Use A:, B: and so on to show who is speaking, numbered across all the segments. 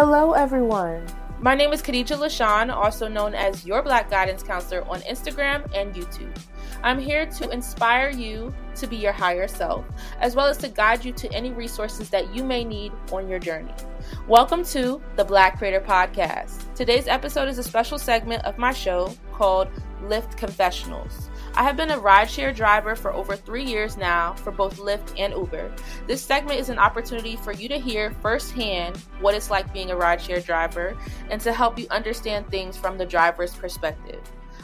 A: Hello, everyone.
B: My name is Khadijah Lashaun, also known as Your Black Guidance Counselor on Instagram and YouTube. I'm here to inspire you to be your higher self, as well as to guide you to any resources that you may need on your journey. Welcome to the Black Creator Podcast. Today's episode is a special segment of my show called Lyft Confessionals. I have been a rideshare driver for over three years now for both Lyft and Uber. This segment is an opportunity for you to hear firsthand what it's like being a rideshare driver and to help you understand things from the driver's perspective.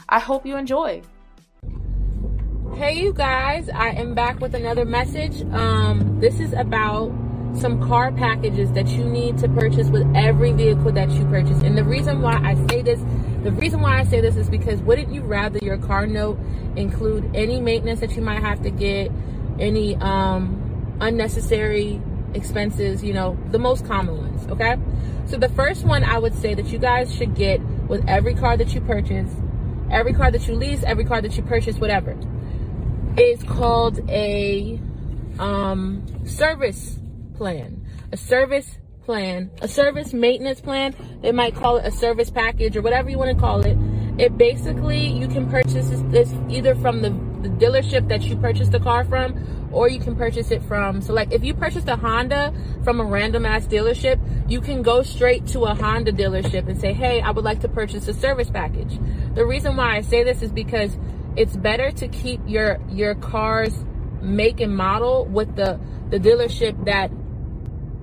B: I hope you enjoy.
C: Hey, you guys, I am back with another message. Um, this is about some car packages that you need to purchase with every vehicle that you purchase. And the reason why I say this, the reason why I say this is because wouldn't you rather your car note include any maintenance that you might have to get, any um, unnecessary expenses, you know, the most common ones, okay? So the first one I would say that you guys should get with every car that you purchase, every car that you lease, every car that you purchase, whatever, is called a um, service plan, a service plan, a service maintenance plan. They might call it a service package or whatever you want to call it. It basically, you can purchase this either from the, the dealership that you purchased the car from, or you can purchase it from, so like if you purchased a Honda from a random ass dealership, you can go straight to a Honda dealership and say, hey, I would like to purchase a service package. The reason why I say this is because it's better to keep your, your car's make and model with the, the dealership that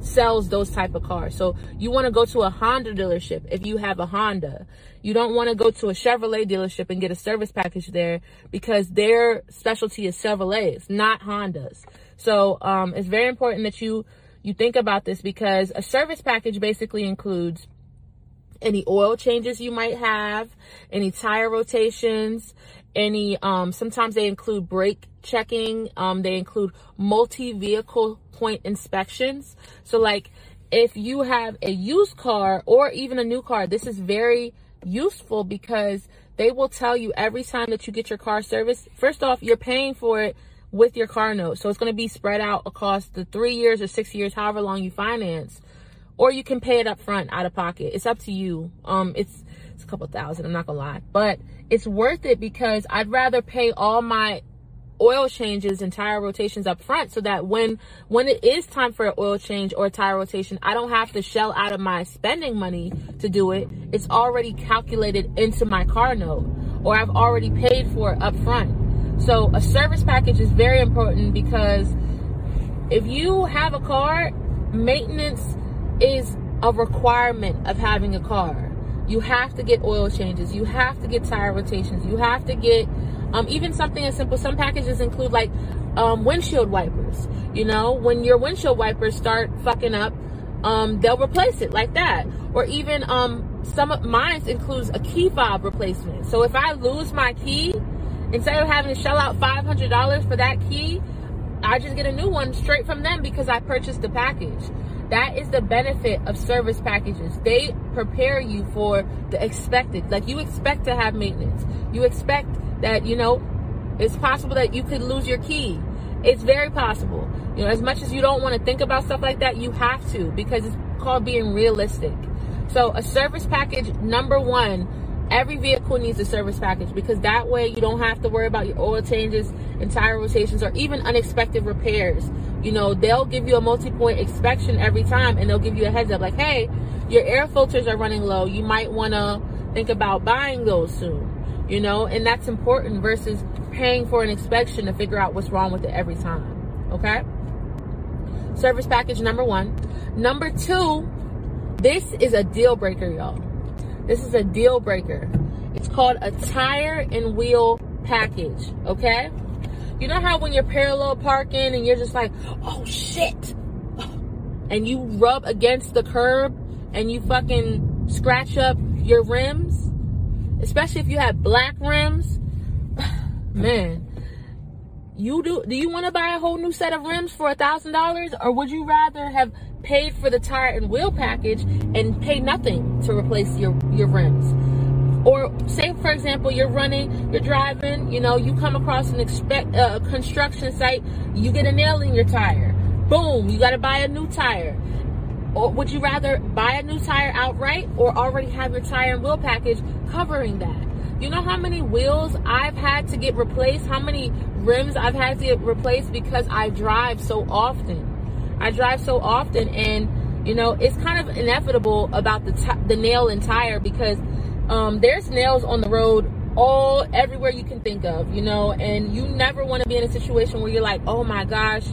C: sells those type of cars. So you want to go to a Honda dealership if you have a Honda. You don't want to go to a Chevrolet dealership and get a service package there because their specialty is Chevrolets, not Hondas. So um, it's very important that you you think about this because a service package basically includes any oil changes you might have, any tire rotations, any um sometimes they include brake checking, um they include multi-vehicle point inspections. So like if you have a used car or even a new car, this is very useful because they will tell you every time that you get your car serviced. First off, you're paying for it with your car note. So it's going to be spread out across the three years or six years, however long you finance or you can pay it up front out of pocket. It's up to you. Um, it's, it's a couple thousand, I'm not gonna lie, but it's worth it because I'd rather pay all my oil changes and tire rotations up front so that when when it is time for an oil change or a tire rotation i don't have to shell out of my spending money to do it. It's already calculated into my car note or i've already paid for it up front. So a service package is very important because if you have a car maintenance is a requirement of having a car. You have to get oil changes. You have to get tire rotations. You have to get um, even something as simple. Some packages include like um, windshield wipers. You know, when your windshield wipers start fucking up, um, they'll replace it like that. Or even um, some of mine includes a key fob replacement. So if I lose my key, instead of having to shell out five hundred dollars for that key, I just get a new one straight from them because I purchased the package. That is the benefit of service packages. They prepare you for the expected. Like you expect to have maintenance. You expect that, you know, it's possible that you could lose your key. It's very possible. You know, as much as you don't want to think about stuff like that, you have to because it's called being realistic. So a service package, number one, every vehicle needs a service package because that way you don't have to worry about your oil changes and tire rotations or even unexpected repairs. You know, they'll give you a multi-point inspection every time and they'll give you a heads up like, hey, your air filters are running low. You might want to think about buying those soon. You know, and that's important versus paying for an inspection to figure out what's wrong with it every time. Okay? Service package number one. Number two, this is a deal breaker, y'all this is a deal breaker. It's called a tire and wheel package, okay? You know how when you're parallel parking and you're just like, oh shit, and you rub against the curb and you fucking scratch up your rims, especially if you have black rims, man. You do do you want to buy a whole new set of rims for a thousand dollars or would you rather have paid for the tire and wheel package and pay nothing to replace your, your rims. Or say, for example, you're running, you're driving, you know, you come across an expect uh, construction site, you get a nail in your tire. Boom, you got to buy a new tire. or would you rather buy a new tire outright or already have your tire and wheel package covering that? You know how many wheels I've had to get replaced? How many rims I've had to get replaced because I drive so often? I drive so often and you know, it's kind of inevitable about the t- the nail and tire because um, there's nails on the road all everywhere you can think of, you know, and you never want to be in a situation where you're like, oh my gosh,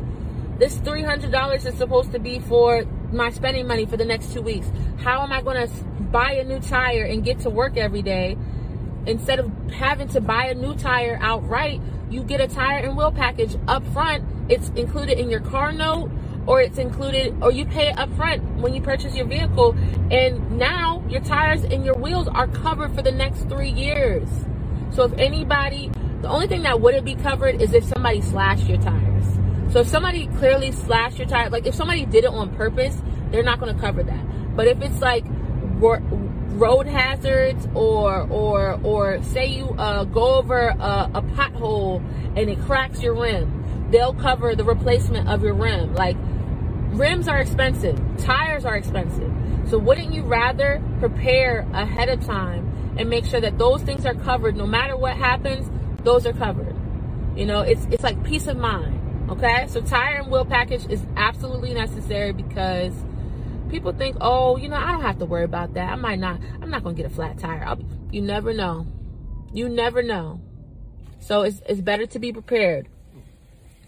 C: this $300 is supposed to be for my spending money for the next two weeks. How am I going to buy a new tire and get to work every day? Instead of having to buy a new tire outright, you get a tire and wheel package up front. It's included in your car note or it's included or you pay it up front when you purchase your vehicle. And now your tires and your wheels are covered for the next three years. So if anybody the only thing that wouldn't be covered is if somebody slashed your tires. So if somebody clearly slashed your tire like if somebody did it on purpose they're not going to cover that. But if it's like road hazards or or or say you uh, go over a, a pothole and it cracks your rim they'll cover the replacement of your rim like rims are expensive, tires are expensive. So wouldn't you rather prepare ahead of time and make sure that those things are covered no matter what happens, those are covered. You know, it's it's like peace of mind. Okay? So tire and wheel package is absolutely necessary because people think, "Oh, you know, I don't have to worry about that. I might not I'm not going to get a flat tire." I'll, you never know. You never know. So it's it's better to be prepared.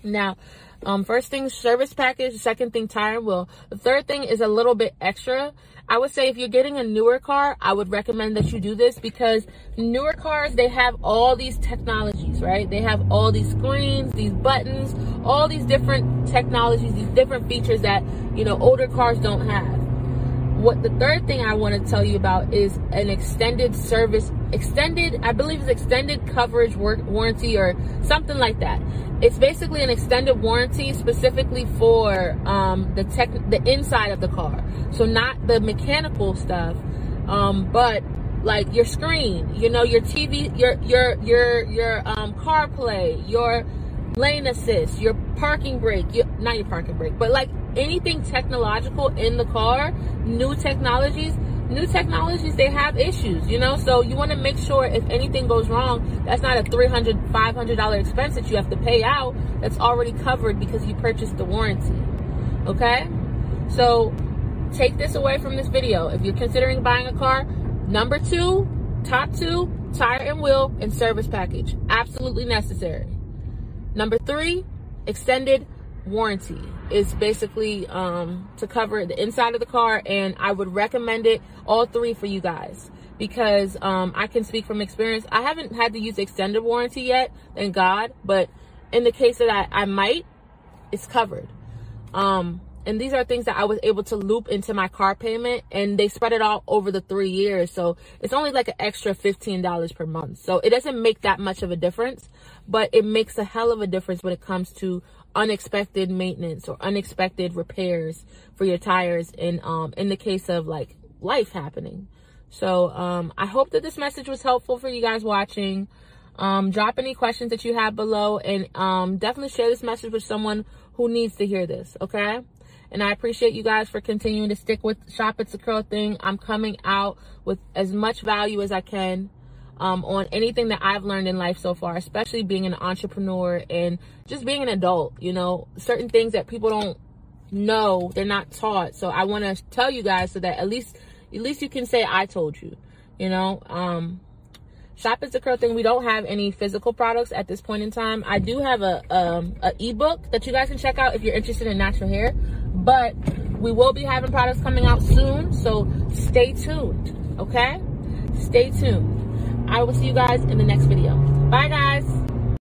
C: Now, um, first thing, service package. Second thing, tire and wheel. The third thing is a little bit extra. I would say if you're getting a newer car, I would recommend that you do this because newer cars, they have all these technologies, right? They have all these screens, these buttons, all these different technologies, these different features that, you know, older cars don't have. What the third thing I want to tell you about is an extended service, extended, I believe it's extended coverage work, warranty or something like that. It's basically an extended warranty specifically for um, the tech, the inside of the car. So not the mechanical stuff, um, but like your screen, you know, your TV, your your your your um, CarPlay, your lane assist, your parking brake, your, not your parking brake, but like anything technological in the car, new technologies, new technologies, they have issues, you know? So you want to make sure if anything goes wrong, that's not a $300, $500 expense that you have to pay out. That's already covered because you purchased the warranty. Okay? So take this away from this video. If you're considering buying a car, number two, top two, tire and wheel and service package. Absolutely necessary. Number three, extended warranty is basically um, to cover the inside of the car, and I would recommend it all three for you guys because um, I can speak from experience. I haven't had to use extended warranty yet, thank God, but in the case that I, I might, it's covered. Um, and these are things that I was able to loop into my car payment and they spread it all over the three years. So it's only like an extra $15 per month. So it doesn't make that much of a difference, but it makes a hell of a difference when it comes to unexpected maintenance or unexpected repairs for your tires in um in the case of like life happening. So um I hope that this message was helpful for you guys watching. Um drop any questions that you have below and um definitely share this message with someone who needs to hear this, okay? And I appreciate you guys for continuing to stick with Shop It's a Curl thing. I'm coming out with as much value as I can um, on anything that I've learned in life so far, especially being an entrepreneur and just being an adult. You know, certain things that people don't know, they're not taught. So I want to tell you guys so that at least, at least you can say I told you. You know, um, Shop It's a Curl thing. We don't have any physical products at this point in time. I do have a um, a ebook that you guys can check out if you're interested in natural hair. But we will be having products coming out soon, so stay tuned. Okay, stay tuned. I will see you guys in the next video. Bye, guys.